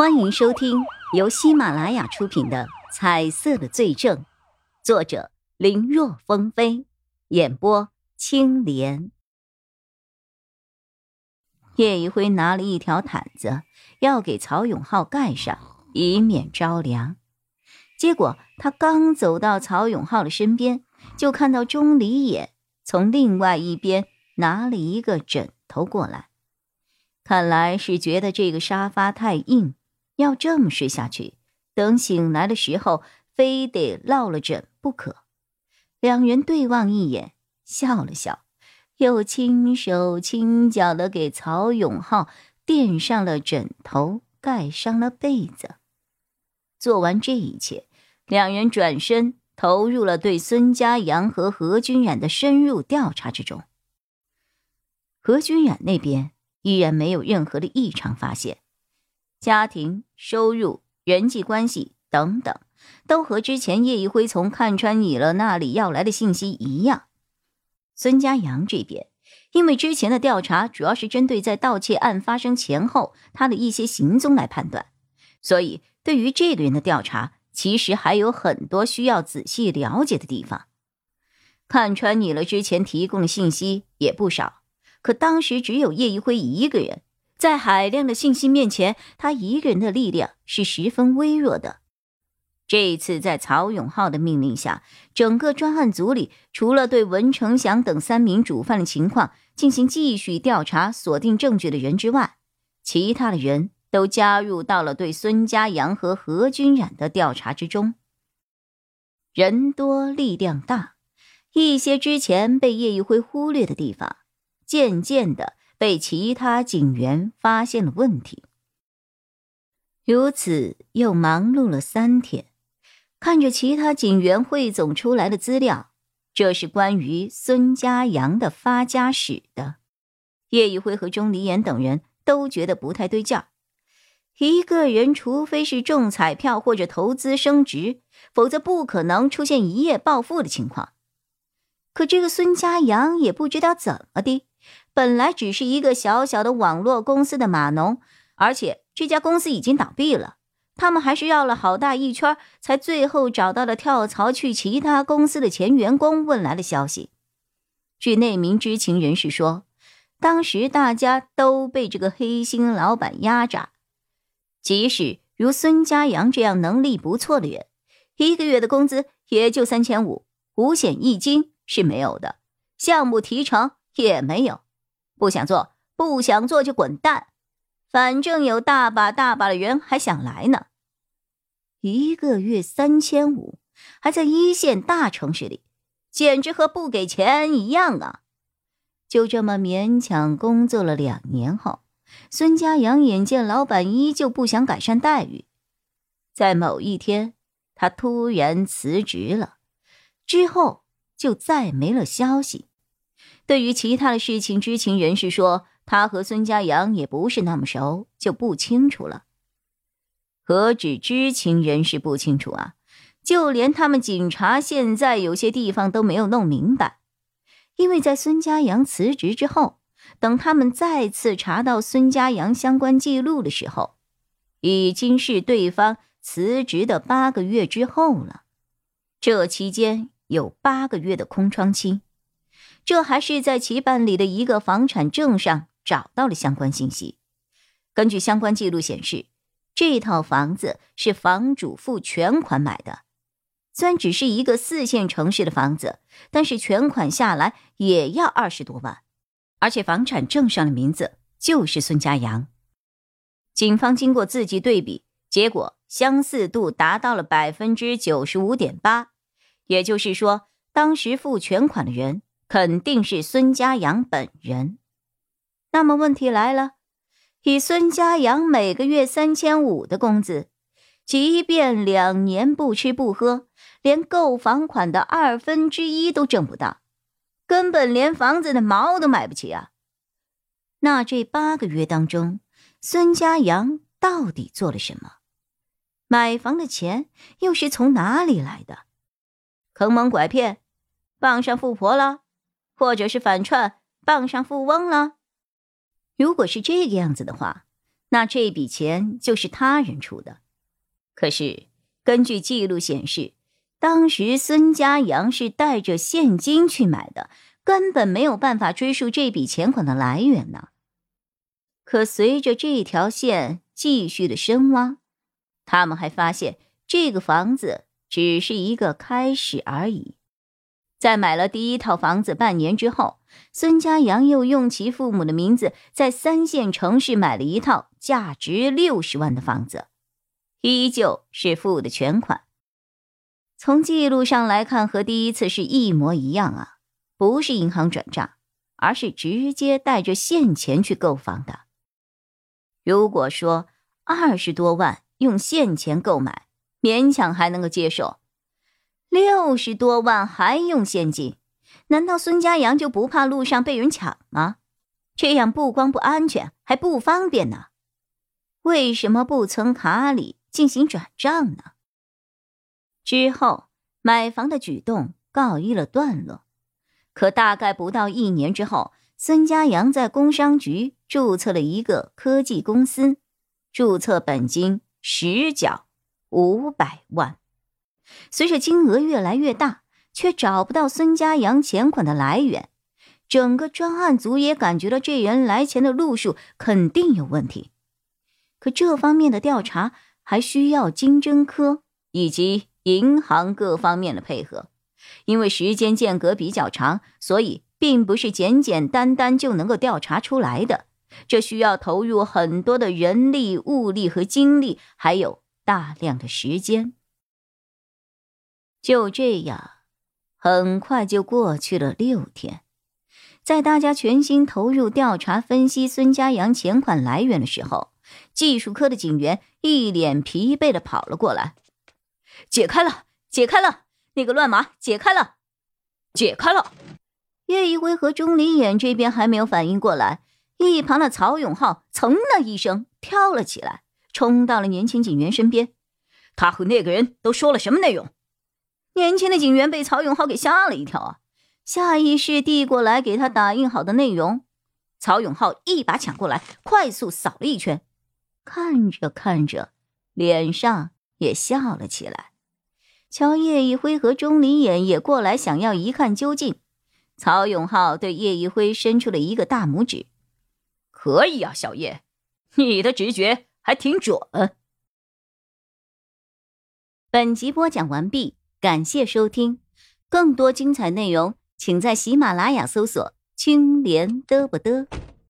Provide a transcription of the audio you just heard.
欢迎收听由喜马拉雅出品的《彩色的罪证》，作者林若风飞，演播青莲。叶一辉拿了一条毯子，要给曹永浩盖上，以免着凉。结果他刚走到曹永浩的身边，就看到钟离眼从另外一边拿了一个枕头过来。看来是觉得这个沙发太硬，要这么睡下去，等醒来的时候非得落了枕不可。两人对望一眼，笑了笑，又轻手轻脚的给曹永浩垫上了枕头，盖上了被子。做完这一切，两人转身投入了对孙家阳和何君染的深入调查之中。何君染那边。依然没有任何的异常发现，家庭、收入、人际关系等等，都和之前叶一辉从看穿你了那里要来的信息一样。孙家阳这边，因为之前的调查主要是针对在盗窃案发生前后他的一些行踪来判断，所以对于这个人的调查，其实还有很多需要仔细了解的地方。看穿你了之前提供的信息也不少。可当时只有叶一辉一个人，在海量的信息面前，他一个人的力量是十分微弱的。这一次，在曹永浩的命令下，整个专案组里，除了对文成祥等三名主犯的情况进行继续调查、锁定证据的人之外，其他的人都加入到了对孙家阳和何君染的调查之中。人多力量大，一些之前被叶一辉忽略的地方。渐渐的被其他警员发现了问题，如此又忙碌了三天，看着其他警员汇总出来的资料，这是关于孙家阳的发家史的。叶一辉和钟离言等人都觉得不太对劲儿，一个人除非是中彩票或者投资升值，否则不可能出现一夜暴富的情况。可这个孙家阳也不知道怎么的。本来只是一个小小的网络公司的码农，而且这家公司已经倒闭了。他们还是绕了好大一圈，才最后找到了跳槽去其他公司的前员工问来的消息。据那名知情人士说，当时大家都被这个黑心老板压榨，即使如孙家阳这样能力不错的人，一个月的工资也就三千五，五险一金是没有的，项目提成。也没有，不想做，不想做就滚蛋。反正有大把大把的人还想来呢。一个月三千五，还在一线大城市里，简直和不给钱一样啊！就这么勉强工作了两年后，孙家阳眼见老板依旧不想改善待遇，在某一天，他突然辞职了，之后就再没了消息。对于其他的事情，知情人士说他和孙家阳也不是那么熟，就不清楚了。何止知情人士不清楚啊，就连他们警察现在有些地方都没有弄明白。因为在孙家阳辞职之后，等他们再次查到孙家阳相关记录的时候，已经是对方辞职的八个月之后了。这期间有八个月的空窗期。这还是在其办理的一个房产证上找到了相关信息。根据相关记录显示，这套房子是房主付全款买的。虽然只是一个四线城市的房子，但是全款下来也要二十多万，而且房产证上的名字就是孙家阳。警方经过字迹对比，结果相似度达到了百分之九十五点八，也就是说，当时付全款的人。肯定是孙家阳本人。那么问题来了，以孙家阳每个月三千五的工资，即便两年不吃不喝，连购房款的二分之一都挣不到，根本连房子的毛都买不起啊！那这八个月当中，孙家阳到底做了什么？买房的钱又是从哪里来的？坑蒙拐骗，傍上富婆了？或者是反串傍上富翁了，如果是这个样子的话，那这笔钱就是他人出的。可是根据记录显示，当时孙家阳是带着现金去买的，根本没有办法追溯这笔钱款的来源呢。可随着这条线继续的深挖，他们还发现这个房子只是一个开始而已。在买了第一套房子半年之后，孙家阳又用其父母的名字在三线城市买了一套价值六十万的房子，依旧是付的全款。从记录上来看，和第一次是一模一样啊，不是银行转账，而是直接带着现钱去购房的。如果说二十多万用现钱购买，勉强还能够接受。六十多万还用现金？难道孙家阳就不怕路上被人抢吗？这样不光不安全，还不方便呢。为什么不存卡里进行转账呢？之后买房的举动告一了段落。可大概不到一年之后，孙家阳在工商局注册了一个科技公司，注册本金实缴五百万。随着金额越来越大，却找不到孙家阳钱款的来源，整个专案组也感觉到这人来钱的路数肯定有问题。可这方面的调查还需要经侦科以及银行各方面的配合，因为时间间隔比较长，所以并不是简简单单就能够调查出来的。这需要投入很多的人力、物力和精力，还有大量的时间。就这样，很快就过去了六天。在大家全心投入调查分析孙家阳钱款来源的时候，技术科的警员一脸疲惫的跑了过来：“解开了，解开了，那个乱码解开了，解开了。”叶一辉和钟离眼这边还没有反应过来，一旁的曹永浩噌的一声跳了起来，冲到了年轻警员身边：“他和那个人都说了什么内容？”年轻的警员被曹永浩给吓了一跳啊，下意识递过来给他打印好的内容。曹永浩一把抢过来，快速扫了一圈，看着看着，脸上也笑了起来。乔，叶一辉和钟离眼也过来，想要一看究竟。曹永浩对叶一辉伸出了一个大拇指：“可以啊，小叶，你的直觉还挺准。”本集播讲完毕。感谢收听，更多精彩内容，请在喜马拉雅搜索“青莲嘚不嘚”。